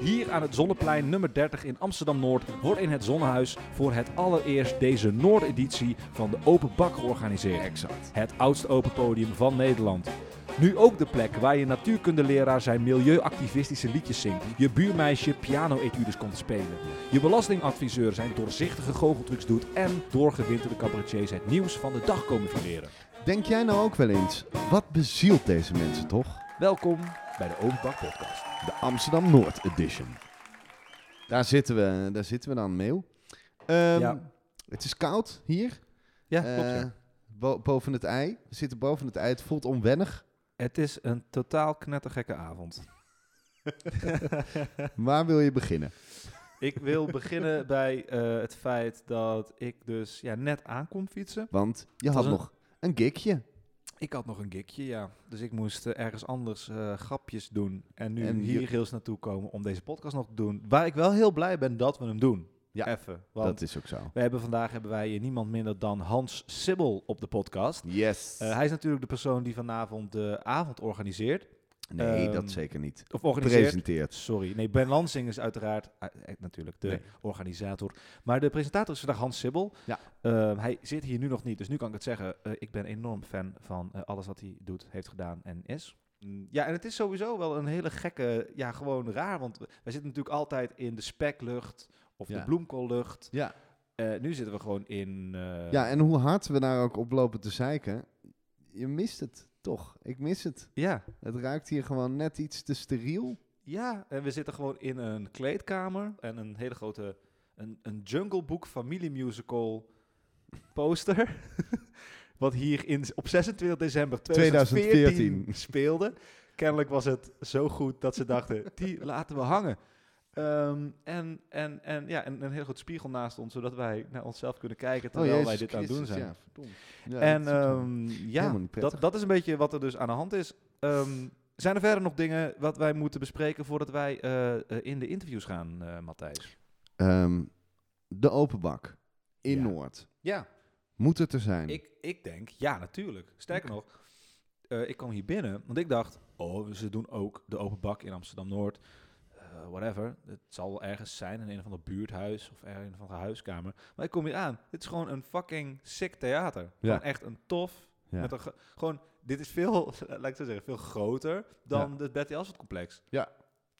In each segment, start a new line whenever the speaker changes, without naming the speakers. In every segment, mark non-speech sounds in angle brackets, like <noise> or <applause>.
Hier aan het Zonneplein nummer 30 in Amsterdam-Noord wordt in het Zonnehuis voor het allereerst deze Noord-editie van de Open Bak georganiseerd.
Exact.
Het oudste open podium van Nederland. Nu ook de plek waar je natuurkundeleraar zijn milieuactivistische liedjes zingt, je buurmeisje piano-etudes komt spelen, je belastingadviseur zijn doorzichtige goocheltrucs doet en doorgewinterde cabaretiers het nieuws van de dag komen fileren.
Denk jij nou ook wel eens, wat bezielt deze mensen toch?
Welkom bij de Open Bak podcast.
De Amsterdam Noord Edition. Daar zitten we, daar zitten we dan, Meeuw. Ehm,
Ja.
Het is koud hier.
Ja, klopt.
Eh,
ja.
bo- boven het ei. We zitten boven het ei. Het voelt onwennig.
Het is een totaal knettergekke avond. <laughs>
Waar wil je beginnen?
Ik wil beginnen bij eh, het feit dat ik dus ja, net aankom fietsen.
Want je had
een-
nog een gigje.
Ik had nog een gigje, ja. Dus ik moest eh, ergens anders eh, grapjes doen. En nu
En
hier rails naartoe komen om deze podcast nog te doen. Waar ik wel heel blij ben dat we hem doen.
Ja,
Even.
Dat is ook zo.
we hebben vandaag hebben wij hier niemand minder dan Hans Sibbel op de podcast.
Yes.
Eh, hij is natuurlijk de persoon die vanavond de avond organiseert.
Nee,
ehm,
dat zeker niet.
Of organiseert.
Presenteert.
Sorry. Nee, Ben Lansing is uiteraard eh, eh, natuurlijk de
Nee.
organisator. Maar de presentator is vandaag Hans Sibbel.
Ja.
Ehm, hij zit hier nu nog niet, dus nu kan ik het zeggen. Eh, ik ben enorm fan van alles wat hij doet, heeft gedaan en is. Mm, Ja, en het is sowieso wel een hele gekke, ja, gewoon raar. Want we- wij zitten natuurlijk altijd in de speklucht of
Ja.
de bloemkoollucht.
Ja.
Eh, nu zitten we gewoon in... eh,
ja, en hoe hard we daar ook op lopen te zeiken, je mist het toch. Ik mis het.
ja,
Het ruikt hier gewoon net iets te steriel.
Ja, en we zitten gewoon in een kleedkamer en een hele grote, een, een Jungle Book familiemusical poster. <laughs> Wat hier in, op 26 december 2014,
2014
speelde. Kennelijk was het zo goed dat ze dachten, die laten we hangen. Ehm, en, en, en, ja, en een heel goed spiegel naast ons, zodat wij naar onszelf kunnen kijken terwijl wij
Oh, Jezus
dit aan het doen zijn.
Ja,
en
dat
ehm, ja, dat, dat is een beetje wat er dus aan de hand is. Ehm, zijn er verder nog dingen wat wij moeten bespreken voordat wij eh, eh, in de interviews gaan, eh Matthijs?
De open bak in
Ja.
Noord.
Ja,
Moet het er zijn?
ik, ik denk, ja, natuurlijk. Sterker nog, ik kwam hier binnen, want ik dacht, oh, ze doen ook de open bak in Amsterdam-Noord. Eh, whatever, het zal ergens zijn in een of ander buurthuis of in een of andere huiskamer. Maar ik kom hier aan, dit is gewoon een fucking sick theater. Gewoon echt een tof,
ja.
Met een ge- gewoon, dit is veel, <laughs> laat ik zo zeggen, veel groter dan het Betty Asphalt complex.
Ja,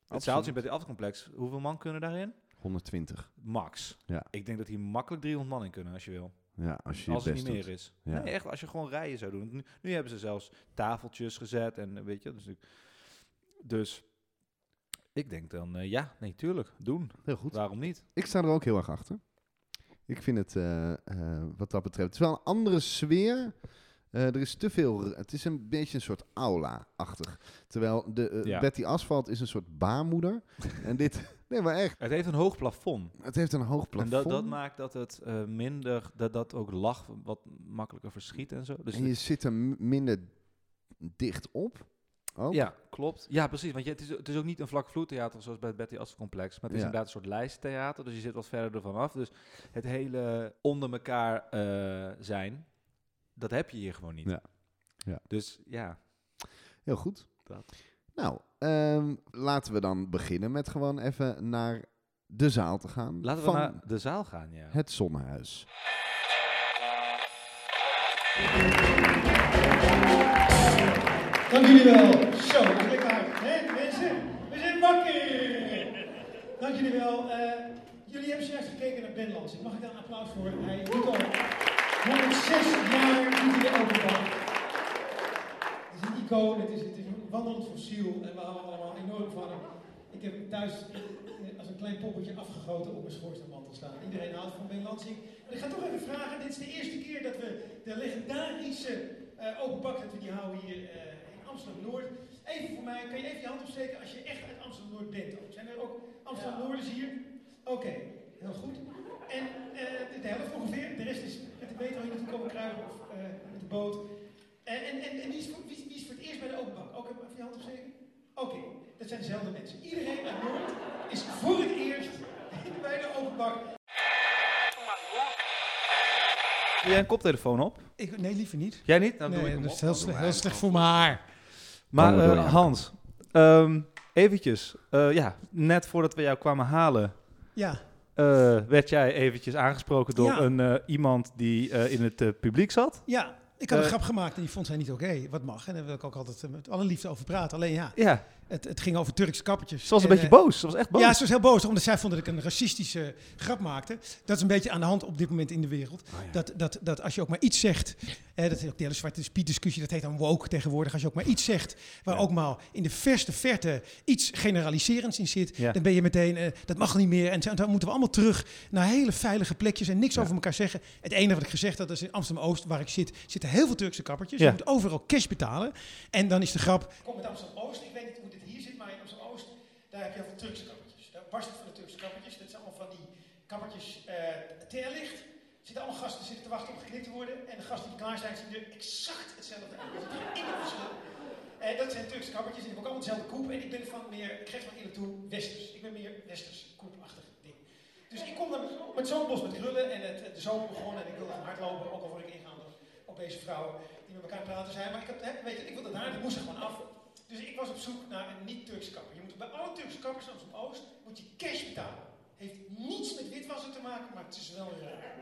Het zaaltje in Betty Asphalt complex, hoeveel man kunnen daarin?
120.
Max.
Ja.
Ik denk dat hier makkelijk 300 man in kunnen als je wil.
Ja, als je
als het niet meer
doet.
is.
Ja.
Nee, echt, als je gewoon rijen zou doen. Nu, nu hebben ze zelfs tafeltjes gezet en weet je. Dus, dus ik denk dan, eh, ja, nee, tuurlijk, doen.
Heel goed.
Waarom niet?
Ik sta er ook heel erg achter. Ik vind het, eh, eh, wat dat betreft, het is wel een andere sfeer. Eh, er is te veel, het is een beetje een soort aula-achtig. Terwijl de
Ja.
Betty Asphalt is een soort baarmoeder. <laughs> en dit, nee maar echt,
Het heeft een hoog plafond.
het heeft een hoog
En
plafond.
dat, dat maakt dat het eh, minder, dat dat ook lach wat makkelijker verschiet en zo. Dus
en je zit er minder dicht op. Ook.
Ja, klopt. Ja, precies. Want je, het, is, het is ook niet een vlak vloertheater zoals bij het Betty Asphalt complex. Maar het is
Ja.
inderdaad een soort lijsttheater. Dus je zit wat verder ervan af. Dus het hele onder elkaar eh, zijn, dat heb je hier gewoon niet.
Ja. Ja.
Dus ja.
Heel goed.
Dat.
Nou, ehm, laten we dan beginnen met gewoon even naar de zaal te gaan.
Laten we
van
naar de zaal gaan, ja.
het Zonnehuis.
Dank jullie wel. Zo, lekker. Hè, mensen? We zijn wakker. Dank jullie wel. Eh, jullie hebben zojuist gekeken naar Ben Lansing. Mag ik daar een applaus voor? Hij doet al 106 jaar doet hij de openbak. Het is een icoon, het is, het een wandelend fossiel en we houden allemaal enorm van hem. Ik heb thuis eh, als een klein poppetje afgegoten op mijn schoorsteenmantel staan. Iedereen houdt van Ben Lansing. Maar ik ga toch even vragen, dit is de eerste keer dat we de legendarische eh open dat we die houden hier in Amsterdam-Noord. Even voor mij, kan je even je hand opsteken als je echt uit Amsterdam-Noord bent ook. Zijn er ook Amsterdam-Noorders hier? Oké, heel goed. En eh, de, helft ongeveer, de rest is met de metro hier naartoe komen kruipen of eh, met de boot. En, en, en, en wie, is voor, wie, wie is voor het eerst bij de open bak? Ook even je hand opsteken? Oké, dat zijn dezelfde mensen. Iedereen uit Noord is voor het eerst <laughs> bij de open bak.
Doe jij een koptelefoon op?
Ik, nee, liever niet.
Jij niet? Dan doe
nee,
ik hem
dat
op.
is heel, slecht, heel slecht voor mijn haar.
Maar eh. Hans, ehm, eventjes, eh, ja, net voordat we jou kwamen halen,
Ja,
eh, werd jij eventjes aangesproken door
Ja.
een, eh, iemand die eh, in het publiek zat.
ja. Ik had een grap gemaakt en die vond zij niet oké. Wat mag. En daar wil ik ook altijd met alle liefde over praten. Alleen ja,
Ja,
het, het ging over Turkse kappertjes.
ze was een
En,
beetje boos. Ze was echt boos.
Ja, ze was heel boos, omdat zij vond dat ik een racistische grap maakte. Dat is een beetje aan de hand op dit moment in de wereld.
Oh, ja.
Dat, dat, dat als je ook maar iets zegt, hè, dat is ook de hele zwarte Piet discussie, dat heet dan woke tegenwoordig. Als je ook maar iets zegt waar
Ja.
ook maar in de verste verte iets generaliserends in zit,
Ja.
dan ben je meteen, eh, dat mag niet meer. En dan moeten we allemaal terug naar hele veilige plekjes en niks
Ja.
over elkaar zeggen. Het enige wat ik gezegd had, dat is in Amsterdam-Oost, waar ik zit, zitten heel veel Turkse kappertjes.
Ja.
Je moet overal cash betalen. En dan is de grap... Ik kom uit Amsterdam-Oost, ik weet niet hoe dit hier zit, maar in Amsterdam-Oost, daar heb je heel veel Turkse kappertjes. Daar barst het van de Turkse kappertjes. Dat zijn allemaal van die kappertjes eh teerlicht. Er zitten allemaal gasten zitten te wachten om geknipt te worden. En de gasten die klaar zijn, zien er exact hetzelfde uit. Er zit. Eh, dat zijn Turkse kappertjes en die hebben ook allemaal dezelfde koep. En ik ben van meer, ik geef van eerlijk toe, westers. Ik ben meer westers, koepachtig ding. Dus ik kom dan met zo'n bos met krullen en het, de zomer begon en ik wilde gaan hardlopen, ook al word ik door op deze vrouwen die met elkaar praten zijn. Maar ik, had, hè, weet je, ik wilde daar, dat moest er gewoon af. Dus ik was op zoek naar een niet-Turkse kapper. Je moet bij alle Turkse kappers, in Oost, moet je cash betalen. Heeft niets met witwassen te maken, maar het is wel raar.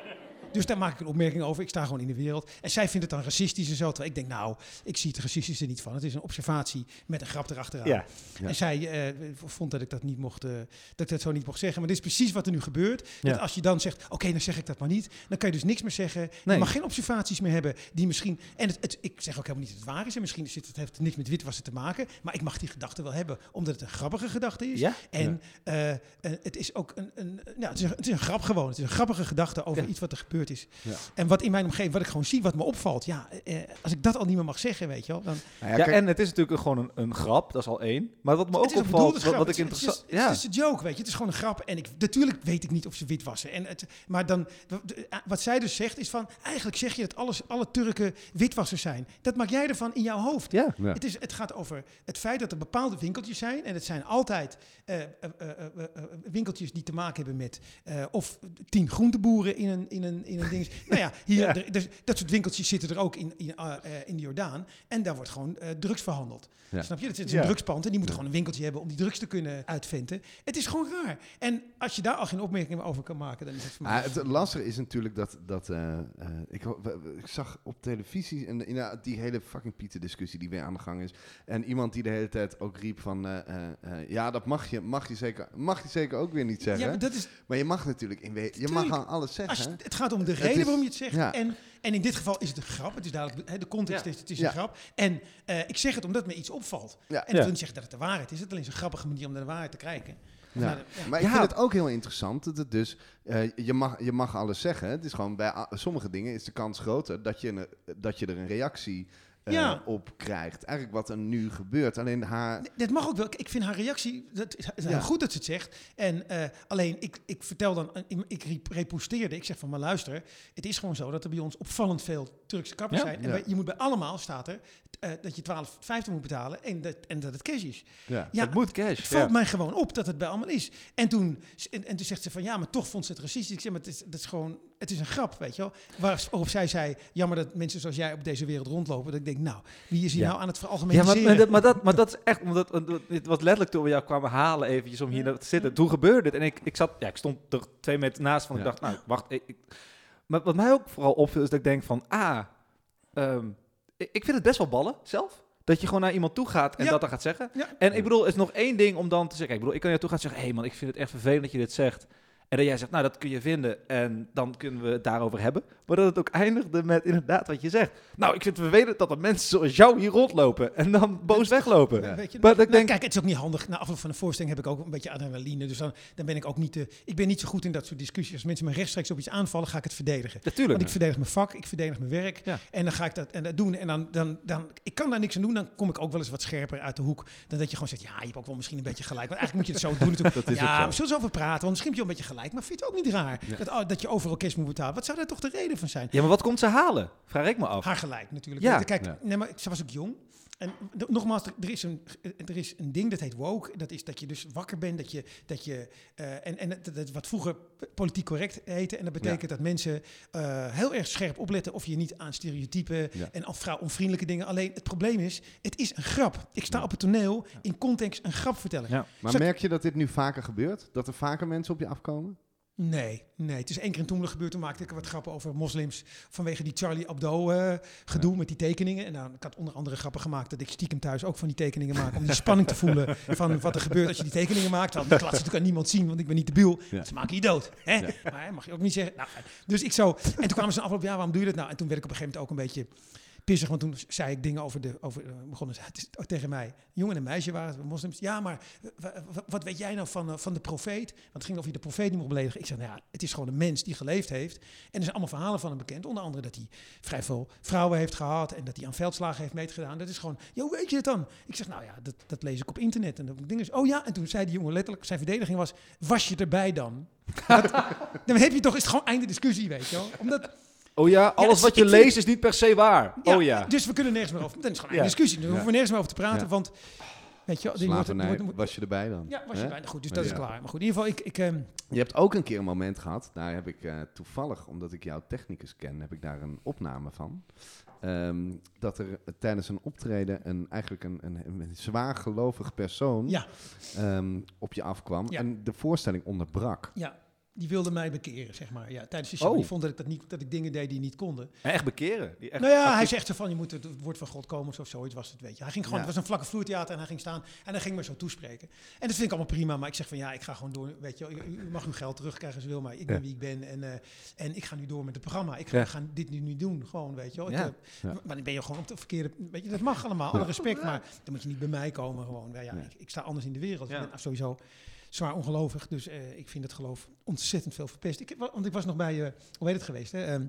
<laughs> Dus daar maak ik een opmerking over. Ik sta gewoon in de wereld. En zij vindt het dan racistisch en zo. Terwijl ik denk, nou, ik zie het racistisch er niet van. Het is een observatie met een grap erachteraan.
Ja.
Ja.
En zij eh, vond dat ik dat niet mocht, eh, dat ik dat zo niet mocht zeggen. Maar dit is precies wat er nu gebeurt.
Ja.
Dat als je dan zegt, oké, dan zeg ik dat maar niet. Dan kan je dus niks meer zeggen.
Nee.
Je mag geen observaties meer hebben die misschien... En het, het, ik zeg ook helemaal niet dat het waar is. En misschien zit het, heeft het niks met witwassen te maken. Maar ik mag die gedachte wel hebben, omdat het een grappige gedachte is.
Ja?
En eh, het is ook een, een, nou, het is een, het is een grap gewoon. Het is een grappige gedachte over
Ja.
iets wat er gebeurd is.
Ja.
En wat in mijn omgeving, wat ik gewoon zie, wat me opvalt. Ja, eh, als ik dat al niet meer mag zeggen, weet je wel. Dan,
Nou
Ja,
kijk,
en het is natuurlijk gewoon een, een grap, dat is al één. Maar wat me ook opvalt, wat,
grap.
wat ik
Het is-
interessant...
Het het is een joke, weet je. Het is gewoon een grap. En ik, natuurlijk weet ik niet of ze wit wassen. En het, maar dan, eh, wat zij dus zegt is van... Eigenlijk zeg je dat alles, alle Turken witwassers zijn. Dat maak jij ervan in jouw hoofd.
ja.
ja.
Het, is, het gaat over het feit dat er bepaalde winkeltjes zijn. En het zijn altijd eh, eh, eh, eh, eh, winkeltjes die te maken hebben met... eh, of tien groenteboeren in een, in een, in een ding. <laughs> nou ja, hier,
Ja.
er- er- dat soort winkeltjes zitten er ook in, in, eh, eh, in de Jordaan. En daar wordt gewoon eh, drugs verhandeld.
Ja.
Snap je? Het is een drugspand en die moeten gewoon een winkeltje hebben om die drugs te kunnen uitventen. Het is gewoon raar. En als je daar al geen opmerkingen over kan maken, dan is het voor mij...
Het lastige is natuurlijk dat, dat eh, eh, ik, ik zag op televisie en inderdaad die hele fucking Pieter discussie die weer aan de gang is. En iemand die de hele tijd ook riep van, eh, eh, eh, ja dat mag je, mag je, zeker, mag je zeker ook weer niet zeggen.
ja, maar dat is,
Maar je mag natuurlijk, in we- je mag gewoon alles zeggen.
als het gaat om de
Het
reden
is-
waarom je het zegt.
ja.
En, en in dit geval is het een grap. Het is duidelijk, hè, de context
Ja.
is, het is
Ja.
een grap. En eh, ik zeg het omdat me iets opvalt.
Ja.
En dat
Ja.
wil niet zeggen dat het de waarheid is. Het is alleen een grappige manier om naar de waarheid te kijken.
Ja.
ja.
Maar ik
Ja.
vind het ook heel interessant dat het dus, eh, je, mag, je mag alles zeggen. Het is gewoon bij sommige dingen is de kans groter dat je, een, dat je er een reactie eh,
Ja.
op krijgt. Eigenlijk wat er nu gebeurt. Alleen haar,
Nee, Dat mag ook wel. Ik vind haar reactie dat is heel
Ja.
goed dat ze het zegt. En eh, alleen, ik, ik vertel dan, eh, ik rep- reposteerde. Ik zeg van, maar luister, het is gewoon zo dat er bij ons opvallend veel Turkse kappers
Ja.
zijn. En bij- je moet bij allemaal, staat er, eh, dat je 12,50 moet betalen en dat, en dat het cash is.
ja.
Ja,
het moet cash.
Het valt
ja.
mij gewoon op dat het bij allemaal is. En toen, en, en toen zegt ze van ja, maar toch vond ze het racistisch. Ik zeg, maar het is, dat is gewoon, het is een grap, weet je wel. Waarop zij zei, jammer dat mensen zoals jij op deze wereld rondlopen. Dat ik denk, nou, wie is hier
Ja.
nou aan het
Ja,
veralgemeniseren?
maar, maar, dat, maar, dat, maar dat is echt, omdat het was letterlijk toen we jou kwamen halen eventjes om hier
Ja.
te zitten. Toen gebeurde het en ik, ik zat, ja, ik stond er twee meter naast van. Ik
Ja.
dacht, nou, wacht. Ik, ik- maar wat mij ook vooral opviel is dat ik denk van, ah, ehm, ik, vind het best wel ballen zelf. Dat je gewoon naar iemand toe gaat en
Ja.
dat dan gaat zeggen.
Ja.
En ik bedoel, er is nog één ding om dan te zeggen. Ik bedoel, ik kan je toe gaan zeggen, hé hey man, ik vind het echt vervelend dat je dit zegt. En dat jij zegt, nou, dat kun je vinden en dan kunnen we het daarover hebben. Maar dat het ook eindigde met inderdaad wat je zegt. Nou, ik vind het vervelend dat er mensen zoals jou hier rondlopen en dan boos weglopen.
Ja.
Weet je,
Maar ik
nou,
denk-
kijk, het is ook niet handig. Na afloop van een voorstelling heb ik ook een beetje adrenaline. Dus dan, dan ben ik ook niet te, Ik ben niet zo goed in dat soort discussies. Als mensen me rechtstreeks op iets aanvallen, ga ik het verdedigen.
Natuurlijk.
Want ik verdedig mijn vak, ik verdedig mijn werk.
Ja.
En dan ga ik dat, en dat doen. En dan, dan, dan, ik kan daar niks aan doen. Dan kom ik ook wel eens wat scherper uit de hoek. Dan dat je gewoon zegt, ja, je hebt ook wel misschien een beetje gelijk. Want eigenlijk moet je het zo doen natuurlijk. <laughs>
Dat is
ja,
zo.
we zullen zo over praten. Want misschien heb je wel een beetje gelijk. Maar vind je het ook niet raar?
Ja.
Dat, oh, dat je overal cash moet betalen. Wat zou daar toch de reden van zijn?
Ja, maar wat komt ze halen? Vraag ik me af.
Haar gelijk natuurlijk.
Ja.
Kijk, nee, maar ze was ook jong. En nogmaals, er- is, een, er is een ding dat heet woke. Dat is dat je dus wakker bent. Dat je, dat je, eh, en en dat, dat wat vroeger politiek correct heette. En dat betekent dat mensen eh, heel erg scherp opletten of je niet aan stereotypen
Ja.
en af vrouwonvriendelijke dingen. Alleen het probleem is, het is een grap. Ik sta op het toneel in context een grap vertellen.
Ja.
Maar merk je dat dit nu vaker gebeurt? Dat er vaker mensen op je afkomen?
Nee, nee. Het is één keer in Toemelen gebeurd. Toen maakte ik wat grappen over moslims vanwege die Charlie Hebdo eh, gedoe met die tekeningen. En nou, ik had onder andere grappen gemaakt dat ik stiekem thuis ook van die tekeningen maak. Om die spanning te <laughs> voelen van wat er gebeurt als je die tekeningen maakt. Want ik laat ze natuurlijk aan niemand zien, want ik ben niet de biel.
Ja.
Ze maken je dood. Hè?
Ja.
Maar hè, mag je ook niet zeggen. Nou, dus ik zo. En toen kwamen ze een afloop, ja, waarom doe je dat nou? En toen werd ik op een gegeven moment ook een beetje pissig, want toen zei ik dingen over de, over, eh, begonnen <laughs> tegen mij, jongen en meisje waren het, moslims. Ja, maar eh, wa- wa- wat weet jij nou van, eh, van de profeet? Want het ging over je de profeet niet mocht beledigen. Ik zei, nou ja, het is gewoon een mens die geleefd heeft. En er zijn allemaal verhalen van hem bekend. Onder andere dat hij vrij veel vrouwen heeft gehad en dat hij aan veldslagen heeft meegedaan. Dat is gewoon, hoe weet je het dan? Ik zeg, nou ja, dat, dat lees ik op internet. En dan dingen. is, oh ja, en toen zei die jongen letterlijk, zijn verdediging was, was je erbij dan? <laughs> Dat, dan heb je toch, is het gewoon einde discussie, weet je wel? Omdat
Oh ja, alles
het-
wat je
vind-
leest is niet per se waar. oh ja.
Dus we kunnen nergens meer over. Dat is gewoon een
Ja.
discussie. Daar
Ja.
hoeven we nergens meer over te praten.
Ja.
Want, weet je, wordt-
Slavernij,
wordt-
was je erbij dan?
ja, was je
Hè?
bijna goed. Dus
Maar
dat is klaar. Maar goed, in ieder geval, ik, ik ehm,
Je hebt ook een keer een moment gehad, daar heb ik eh, toevallig, omdat ik jouw technicus ken, heb ik daar een opname van. Ehm, dat er tijdens een optreden een, eigenlijk een, een, een zwaar gelovig persoon
ja,
ehm, op je afkwam
Ja.
en de voorstelling onderbrak.
ja, die wilde mij bekeren, zeg maar. Ja, tijdens de show.
Oh.
Die vond dat ik, dat, niet, dat ik dingen deed die niet konden.
En echt bekeren. Die echt
nou ja, hij zegt zo van, je moet het, woord van God komen of zoiets was het, weet je. Hij ging gewoon,
Ja.
het was een vlakke vloertheater en hij ging staan en hij ging me zo toespreken. En dat vind ik allemaal prima, maar ik zeg van, ja, ik ga gewoon door, weet je. U, u mag uw geld terugkrijgen als u wil, maar ik ben wie ik ben en, eh, en ik ga nu door met het programma. Ik ga,
Ja.
dit nu niet doen, gewoon, weet je. Ik, eh. Maar dan ben je gewoon op de verkeerde, weet je, dat mag allemaal, alle respect, maar dan moet je niet bij mij komen gewoon. Ja, ik, ik sta anders in de wereld.
Ja.
Ik ben sowieso zwaar ongelovig, dus eh, ik vind het geloof ontzettend veel verpest. Ik, wa- want ik was nog bij, eh, hoe heet het geweest, hè? Ehm,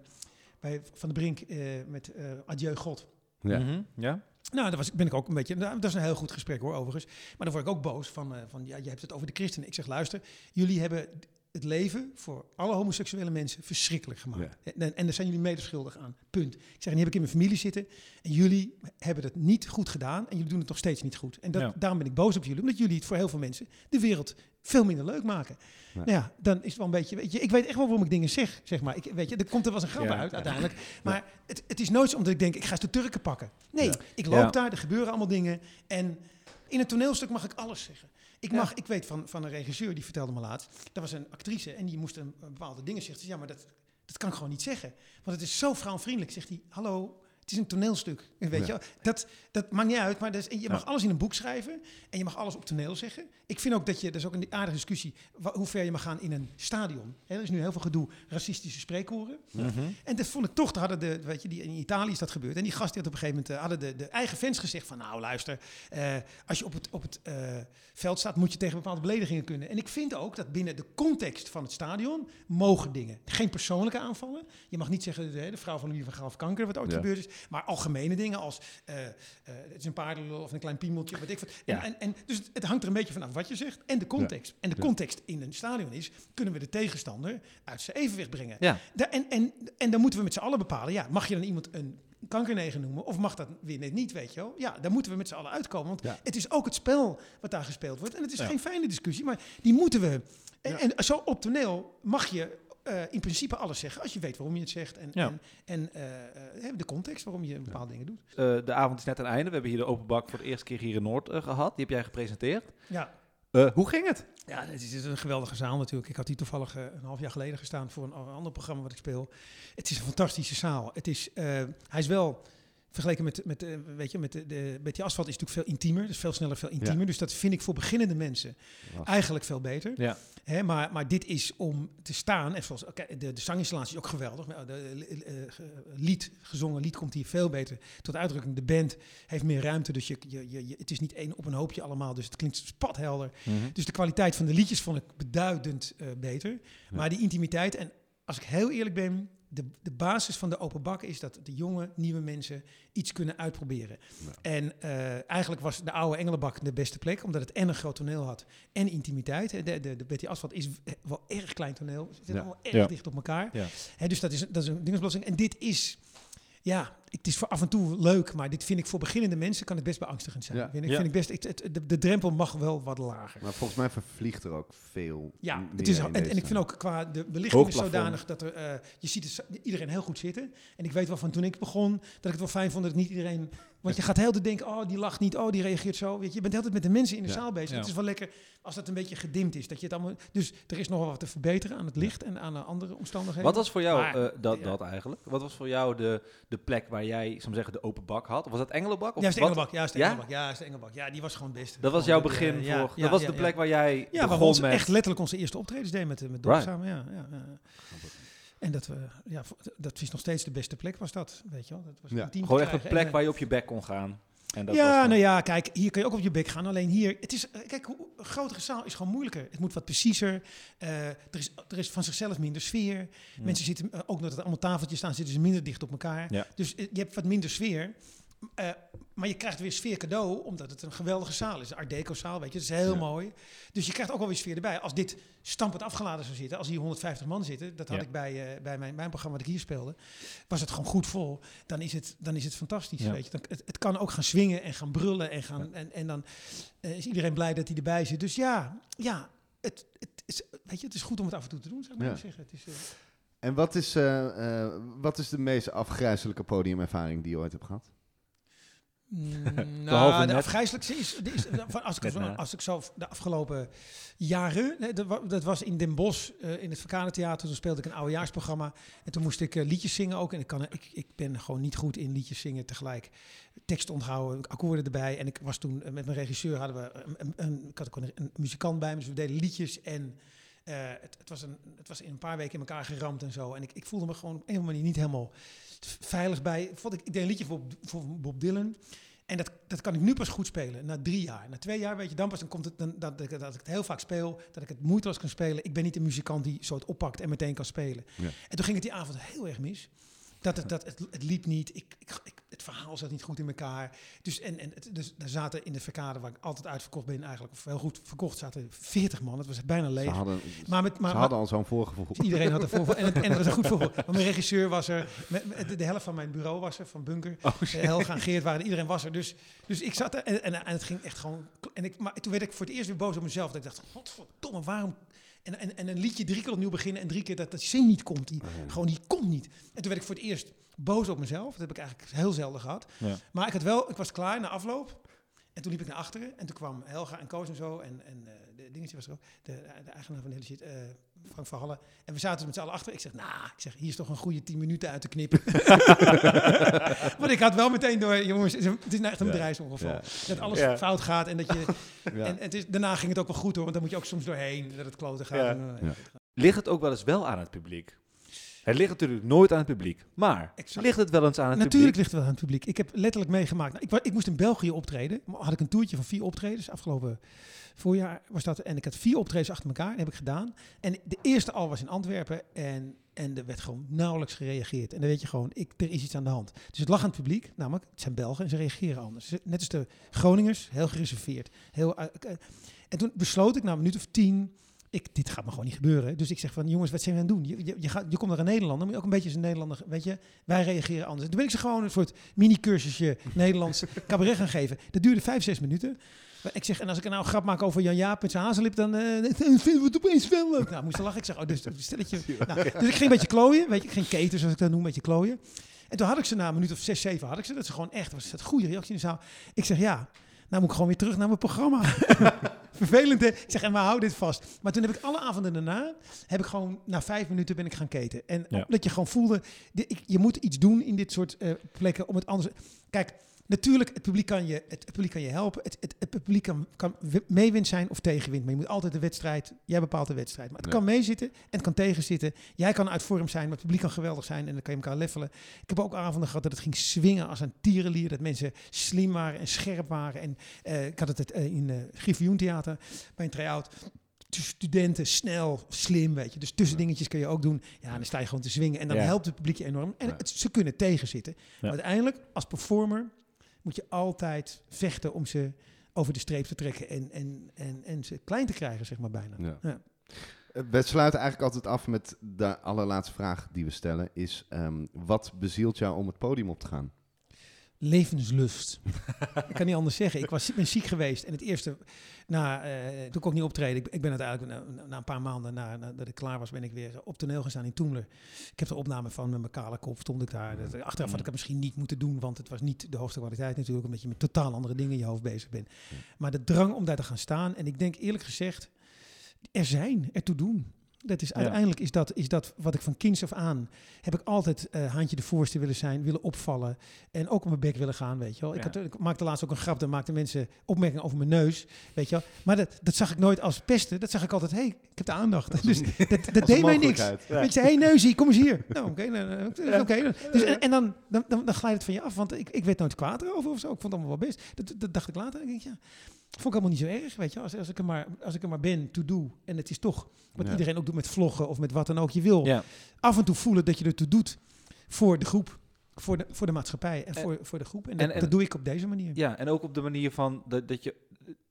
bij Van de Brink eh, met eh, Adieu God.
Ja.
Mhm, ja.
Nou, daar was, ben ik ook een beetje. nou, dat is een heel goed gesprek hoor, overigens. Maar dan word ik ook boos van, eh, van ja, je hebt het over de christenen. Ik zeg, luister, jullie hebben het leven voor alle homoseksuele mensen verschrikkelijk gemaakt. En, en daar zijn jullie medeschuldig aan. Punt. Ik zeg, en die heb ik in mijn familie zitten. En jullie hebben het niet goed gedaan. En jullie doen het nog steeds niet goed. En dat,
Ja.
daarom ben ik boos op jullie. Omdat jullie het voor heel veel mensen de wereld veel minder leuk maken.
Ja.
Nou ja, dan is het wel een beetje. Weet je, ik weet echt wel waarom ik dingen zeg, zeg maar. Ik, weet je, er komt er wel eens een grap
Ja.
uit uiteindelijk. Maar het, het is nooit zo omdat ik denk, ik ga eens de Turken pakken. Nee, ik loop daar, er gebeuren allemaal dingen. En in een toneelstuk mag ik alles zeggen. Ik, mag, ik weet van, van een regisseur, die vertelde me laatst. Dat was een actrice en die moest een, een bepaalde dingen zeggen. Ja, maar dat, dat kan ik gewoon niet zeggen. Want het is zo vrouwvriendelijk. Zegt hij, hallo, het is een toneelstuk. Weet
Ja.
je, dat, dat maakt niet uit. Maar dat is, je mag
Ja.
alles in een boek schrijven. En je mag alles op toneel zeggen. Ik vind ook dat je, dat is ook een aardige discussie, hoe ver je mag gaan in een stadion. Er is nu heel veel gedoe, racistische spreekkoren.
Mhm.
En dat vond ik toch, daar hadden de, weet je, die, in Italië is dat gebeurd. En die gast die had op een gegeven moment, eh, hadden de, de eigen fans gezegd van, nou luister, eh, als je op het, op het eh, veld staat, moet je tegen bepaalde beledigingen kunnen. En ik vind ook dat binnen de context van het stadion mogen dingen. Geen persoonlijke aanvallen. Je mag niet zeggen, de, de vrouw van Louis van Gaal kanker, wat ooit
Ja.
gebeurd is. Maar algemene dingen als, eh, het is een paardenlul of een klein piemeltje, wat ik wat. En,
Ja.
en, en, dus het, het hangt er een beetje vanaf wat je zegt en de context. En de context in een stadion is, kunnen we de tegenstander uit zijn evenwicht brengen.
Ja.
Da- en, en, en dan moeten we met z'n allen bepalen, ja, mag je dan iemand een kankerneger noemen of mag dat weer net niet, weet je wel? Ja, daar moeten we met z'n allen uitkomen, want
Ja.
het is ook het spel wat daar gespeeld wordt. En het is
Ja.
geen fijne discussie, maar die moeten we. En,
Ja.
en zo op toneel mag je eh, in principe alles zeggen, als je weet waarom je het zegt en,
Ja.
en, en eh, eh, de context waarom je bepaalde dingen doet.
Eh, de avond is net aan het einde. We hebben hier de open bak voor de eerste keer hier in Noord eh, gehad. Die heb jij gepresenteerd.
Ja.
Eh, hoe ging het?
Ja, het is, het is een geweldige zaal natuurlijk. Ik had hier toevallig een half jaar geleden gestaan voor een, ander programma wat ik speel. Het is een fantastische zaal. Het is, eh, hij is wel, vergeleken met, met, eh, weet je, met de, de Betty Asphalt, is natuurlijk veel intiemer. Dus veel sneller, veel intiemer. Dus dat vind ik voor beginnende mensen eigenlijk veel beter.
Ja.
Hè, maar, maar dit is om te staan. En zoals, de, de zanginstallatie is ook geweldig. Maar De, eh, eh, lied, gezongen lied komt hier veel beter tot uitdrukking. De band heeft meer ruimte. Dus je, je, je, je- het is niet één op een hoopje allemaal. Dus het klinkt spathelder. Dus de kwaliteit van de liedjes vond ik beduidend eh, beter. Maar die intimiteit, en als ik heel eerlijk ben, de, de basis van de open bak is dat de jonge, nieuwe mensen iets kunnen uitproberen.
Ja.
En eh, eigenlijk was de oude Engelenbak de beste plek, omdat het en een groot toneel had en intimiteit. De, de, de Betty Asphalt is wel erg klein toneel. Ze zitten
Ja.
allemaal erg
Ja.
dicht op elkaar. Hè, dus dat is, dat is een dingensblossing. En dit is, ja, het is voor af en toe leuk, maar dit vind ik voor beginnende mensen kan het best beangstigend zijn.
Ja.
Vind ik,
Ja.
vind ik best, het, het- de, de drempel mag wel wat lager.
Maar volgens mij vervliegt er ook veel.
Ja,
meer
het is,
in
en, en ik vind ook qua de belichting is zodanig dat er, eh, je ziet het, iedereen heel goed zitten. En ik weet wel van toen ik begon dat ik het wel fijn vond dat niet iedereen, want je gaat heel de denken, oh die lacht niet, oh die reageert zo. Weet je, je bent altijd met de mensen in de
Ja.
zaal bezig.
Ja.
Het is wel lekker als dat een beetje gedimd is, dat je het allemaal. Dus er is nog wel wat te verbeteren aan het licht en aan de andere omstandigheden.
Wat was voor jou
Maar,
eh, dat,
ja.
dat eigenlijk? Wat was voor jou de, de plek waar jij, ik zou zeggen, de open bak had? Of was dat Engelenbak? Of
Ja, is de
wat?
Engelbak. Ja, is de
Ja?
Engelbak. Ja, is de Engelbak. Ja, die was gewoon het beste.
Dat was jouw begin voor...
ja,
dat was de plek waar jij
Ja, waar we
begon met...
echt letterlijk onze eerste optredens deden met, met
Right.
samen. Ja, ja. En dat, we, ja, dat is nog steeds de beste plek, was dat. Weet je wel? Dat was
Ja.
Gewoon echt een plek
En,
waar je op je bek kon gaan. En dat was
ja,
dan-
nou ja, kijk, hier kun je ook op je bek gaan. Alleen hier, het is, eh, kijk, hoe, een grotere zaal is gewoon moeilijker. Het moet wat preciezer. eh, er, is, er is van zichzelf minder sfeer. Mensen zitten, eh, ook omdat er allemaal tafeltjes staan, zitten ze minder dicht op elkaar.
Ja.
Dus je hebt wat minder sfeer. Eh, maar je krijgt weer sfeer cadeau, omdat het een geweldige zaal is. Een Art Deco zaal, weet je. Dat is heel
Ja.
mooi. Dus je krijgt ook wel weer sfeer erbij. Als dit stampend afgeladen zou zitten, als hier 150 man zitten, dat had
Ja.
ik bij, eh, bij mijn, mijn programma dat ik hier speelde, was het gewoon goed vol. Dan is het, dan is het fantastisch,
Ja.
weet je. Dan, het, het kan ook gaan swingen en gaan brullen en, gaan, en, en dan eh, is iedereen blij dat hij erbij zit. Dus ja, ja het, het, is, weet je, het is goed om het af en toe te doen, zou ik maar zeggen. Het is,
En wat is, wat is de meest afgrijzelijke podiumervaring die je ooit hebt gehad?
Mm, <laughs> nou, de afgrijzelijkste is, die is <laughs> van als, ik,
Net
zo- als ik zo de afgelopen jaren, dat, wa- dat was in Den Bosch, eh, in het Verkadertheater, toen speelde ik een oudejaarsprogramma. En toen moest ik eh, liedjes zingen ook. En ik, kan, ik, ik ben gewoon niet goed in liedjes zingen tegelijk. Tekst onthouden, akkoorden erbij. En ik was toen eh, met mijn regisseur, hadden we een, een, een- ik had ook een, een muzikant bij me, dus we deden liedjes en... het, het, was een, het was in een paar weken in elkaar geramd en zo. En ik, ik voelde me gewoon op een of andere manier niet helemaal veilig bij. Vond ik, ik deed een liedje voor, voor Bob Dylan. En dat, dat kan ik nu pas goed spelen, na drie jaar. Na twee jaar, weet je, dan pas dan komt het, dan, dat, ik- dat ik het heel vaak speel, dat ik het moeiteloos kan spelen. Ik ben niet een muzikant die zo het oppakt en meteen kan spelen.
Ja.
En toen ging het die avond heel erg mis. Dat het, dat het, het liep niet, ik, ik, ik- het verhaal zat niet goed in elkaar. Dus, en, en dus daar zaten in de verkade, waar ik altijd uitverkocht ben eigenlijk, of heel goed verkocht, zaten 40 man. Het was bijna
Ze
leeg.
hadden,
Maar met, maar,
ze hadden al zo'n voorgevoel.
Iedereen had ervoor. <laughs> En het, en het was een goed. Want mijn regisseur was er. Met, de, de helft van mijn bureau was er, van Bunker.
Oh,
Eh, Helga en Geert waren er. Iedereen was er. Dus, dus ik zat er en, en, en het ging echt gewoon... En ik, maar toen werd ik voor het eerst weer boos op mezelf. Dat ik dacht, godverdomme, waarom... En, en, en een liedje drie keer opnieuw beginnen en drie keer dat dat zin niet komt. Die, Gewoon, die komt niet. En toen werd ik voor het eerst boos op mezelf. Dat heb ik eigenlijk heel zelden gehad.
Ja.
Maar ik had wel, ik was klaar na afloop. En toen liep ik naar achteren. En toen kwam Helga en Koos en zo. En, en eh, dingetje was er ook. De, de eigenaar van de hele shit. eh, Frank van Hallen. En we zaten dus met z'n allen achter. Ik zeg, nou, ik zeg, hier is toch een goede 10 minuten uit te knippen. <laughs> Want ik had wel meteen door, jongens, het is, nou echt een
Ja.
bedrijfsongeval.
Ja.
Dat alles
Ja.
fout gaat en dat je... <laughs>
Ja.
En het is, daarna ging het ook wel goed hoor, want dan moet je ook soms doorheen dat het kloten gaat.
Ja.
En, eh,
Ja.
Ligt het ook wel eens wel aan het publiek? Het ligt natuurlijk nooit aan het publiek. Maar
Exact.
ligt het wel eens aan het
Natuurlijk
publiek?
ligt het wel aan het publiek. Ik heb letterlijk meegemaakt. Nou, ik, ik moest in België optreden. Maar Had ik een toertje van vier optredens. Afgelopen voorjaar was dat. En ik had vier optredens achter elkaar. Dat heb ik gedaan. En de eerste al was in Antwerpen. En, en er werd gewoon nauwelijks gereageerd. En dan weet je gewoon, ik, er is iets aan de hand. Dus het lag aan het publiek. Namelijk, het zijn Belgen en ze reageren anders. Net als de Groningers, heel gereserveerd. Heel, eh, eh, en toen besloot ik na een minuut of tien... Ik, dit gaat me gewoon niet gebeuren. Dus ik zeg van, jongens, wat zijn we aan het doen? Je, je, je, gaat, je komt naar een Nederlander, moet je ook een beetje als een Nederlander, weet je, wij reageren anders. En toen ben ik ze gewoon een soort mini-cursusje <laughs> Nederlands cabaret gaan geven. Dat duurde vijf, zes minuten. Ik zeg, en als ik nou een grap maak over Jan Jaap en zijn hazenlip, dan eh, vinden we het opeens wel leuk. Nou, moest lachen. Ik zeg, oh, dus, stelletje. Nou, dus ik ging een beetje klooien, weet je, ik ging keten, zoals ik dat noem, een beetje klooien. En toen had ik ze na een minuut of zes, zeven, had ik ze. Dat ze gewoon echt, was het goede reactie in de zaal. Ik zeg, ja, nou moet ik gewoon weer terug naar mijn programma. <laughs> Vervelend, hè? Ik zeg, en maar hou dit vast. Maar toen heb ik alle avonden daarna, heb ik gewoon, na vijf minuten ben ik gaan keten. En
Ja.
omdat je gewoon voelde, je moet iets doen in dit soort eh, plekken om het anders... Kijk, natuurlijk, het publiek kan je, het, publiek kan je helpen. Het, het, het publiek kan, kan wi- meewind zijn of tegenwind. Maar je moet altijd de wedstrijd, jij bepaalt de wedstrijd. Maar het
Ja.
kan meezitten en het kan tegenzitten. Jij kan uit vorm zijn, maar het publiek kan geweldig zijn. En dan kan je elkaar levelen. Ik heb ook avonden gehad dat het ging swingen als een tierenlier. Dat mensen slim waren en scherp waren. En eh, ik had het eh, in uh, Griffioen-theater bij een try-out. Studenten, snel, slim, weet je. Dus tussendingetjes kun je ook doen. Ja, dan sta je gewoon te zwingen. En dan
Ja.
helpt het publiek je enorm. En
Ja.
het, ze kunnen tegenzitten. Maar uiteindelijk, als performer, moet je altijd vechten om ze over de streep te trekken. En, en, en, en ze klein te krijgen, zeg maar bijna.
Ja.
Ja.
Eh, We sluiten eigenlijk altijd af met de allerlaatste vraag die we stellen. Is, ehm, wat bezielt jou om het podium op te gaan?
Levenslust. ik kan niet anders zeggen. Ik was, ben ziek geweest en het eerste, na, eh, toen kon ik niet optreden. Ik, ik ben uiteindelijk na, na een paar maanden na, nadat ik klaar was, ben ik weer op toneel gestaan in Toemler. Ik heb de opname van met mijn kale kop, stond ik daar. Dat- achteraf had ik het misschien niet moeten doen, want het was niet de hoogste kwaliteit natuurlijk, omdat je met totaal andere dingen in je hoofd bezig bent. Maar de drang om daar te gaan staan, en ik denk eerlijk gezegd, er zijn, ertoe doen. Dat is. Uiteindelijk is dat, is dat wat ik van kinds af aan heb ik altijd eh haantje de voorste willen zijn, willen opvallen en ook op mijn bek willen gaan, weet je wel. Ik, had, ik maakte laatst ook een grap, dan maakten mensen opmerkingen over mijn neus, weet je wel. Maar dat, dat zag ik nooit als pesten, dat zag ik altijd, hé, hey, ik heb de aandacht. dus dat, dat <laughs> deed mij niks. Weet je, hé hey, neusie, kom eens hier. Nou, oké, nou, nou, oké. Dus, en en dan, dan, dan, dan glijdt het van je af, want ik, ik werd nooit kwaad erover of zo. Ik vond het allemaal wel best. Dat, dat dacht ik later. Ik denk, ja, vond ik allemaal niet zo erg, weet je. Als, als, ik, er maar, als ik er maar ben, to do. En het is toch wat
Ja.
iedereen ook doet met vloggen of met wat dan ook je wil.
Ja.
Af en toe voelen dat je er toe doet voor de groep. Voor de, voor de maatschappij en,
En-
voor, voor de groep. En,
en-
dat,
en-
dat doe ik op deze manier.
Ja, en ook op de manier van dat, dat je.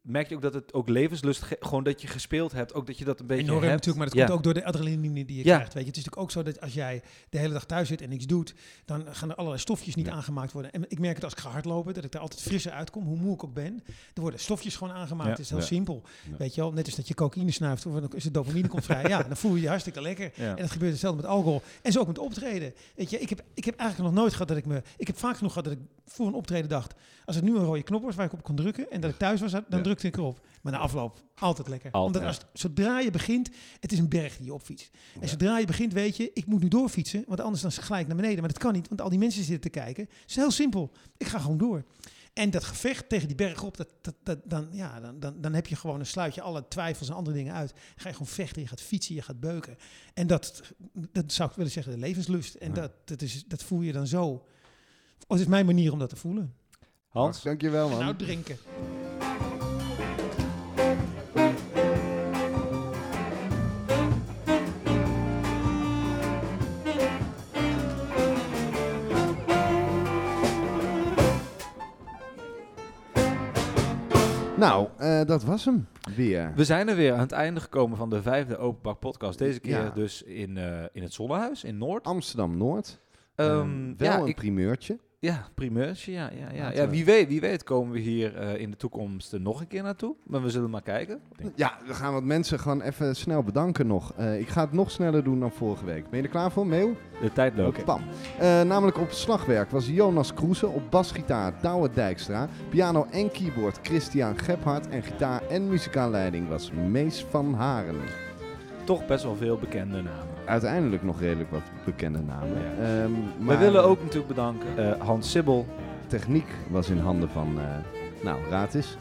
Merk je ook dat het ook levenslust, ge- gewoon dat je gespeeld hebt, ook dat je dat een beetje
Enorm
hebt.
natuurlijk, maar dat
Ja.
komt ook door de adrenaline die je
Ja.
krijgt. Weet je. Het is natuurlijk ook zo dat als jij de hele dag thuis zit en niks doet, dan gaan er allerlei stofjes niet
Ja.
aangemaakt worden. En ik merk het als ik ga hardlopen, dat ik er altijd frisser uitkom, hoe moe ik ook ben. Er worden stofjes gewoon aangemaakt.
Ja.
Het is heel
Ja.
simpel.
Ja.
Weet je wel, net als dat je cocaïne snuift, of dan is de dopamine komt vrij. <laughs> Ja, dan voel je je hartstikke lekker.
Ja.
En dat gebeurt hetzelfde met alcohol. En zo ook met optreden. Weet je, ik heb, ik heb eigenlijk nog nooit gehad dat ik me... Ik heb vaak genoeg gehad dat ik voor een optreden dacht... Als het nu een rode knop was waar ik op kon drukken... en dat ik thuis was, dan
Ja.
Drukte ik erop. Maar na afloop, altijd lekker.
Altijd,
Omdat als, zodra je begint... Het is een berg die je opfietst. En
Ja.
zodra je begint, weet je... Ik moet nu doorfietsen, want anders dan gelijk naar beneden. Maar dat kan niet, want al die mensen zitten te kijken. Het is heel simpel. Ik ga gewoon door. En dat gevecht tegen die berg op, dat, dat, dat, dan, ja, dan, dan, dan heb je gewoon, dan sluit je alle twijfels en andere dingen uit. Dan ga je gewoon vechten, je gaat fietsen, je gaat beuken. En dat, dat zou ik willen zeggen, de levenslust. En
Ja.
dat, dat, is, dat voel je dan zo. Oh, het is mijn manier om dat te voelen.
Hans,
Dankjewel, man.
Nou, drinken.
Nou, eh, dat was hem weer.
we zijn er weer aan het einde gekomen van de vijfde Openbak podcast. Deze keer
Ja.
dus in, eh, in het Zonnehuis in Noord.
Amsterdam-Noord.
Ehm,
Ehm, wel
ja,
een
ik,
primeurtje.
Ja, primeurtje. Ja, ja, ja. Ja wie, weet, wie weet komen we hier eh, in de toekomst nog een keer naartoe. Maar we zullen maar kijken.
Ja, we gaan wat mensen gewoon even snel bedanken nog. Eh, ik ga het nog sneller doen dan vorige week. Ben je er klaar voor, Meeuw?
De tijd loopt.
Pam. Eh, namelijk op slagwerk was Jonas Kroese, op basgitaar Douwe Dijkstra, piano en keyboard Christian Gebhardt en gitaar en muzikaal leiding was Mees van Haren.
Toch best wel veel bekende namen.
Uiteindelijk nog redelijk wat bekende namen.
Ja.
Ehm,
We
maar
willen ook natuurlijk bedanken eh, Hans Sibbel.
Techniek was in handen van, eh, nou, raad eens.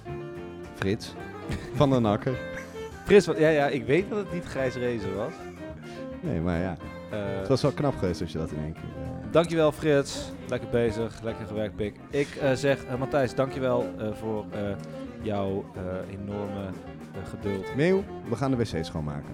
Frits <laughs> van den Akker.
Frits, ja, ja, ik weet dat het niet Grijs Rezen was.
Nee, maar ja,
Eh,
het was wel knap geweest als je dat in één keer... eh,
Dankjewel Frits, lekker bezig, lekker gewerkt pik. Ik eh, zeg eh, Matthijs, dankjewel eh voor eh, jouw eh, enorme eh, geduld.
Meeuw, we gaan de wc schoonmaken.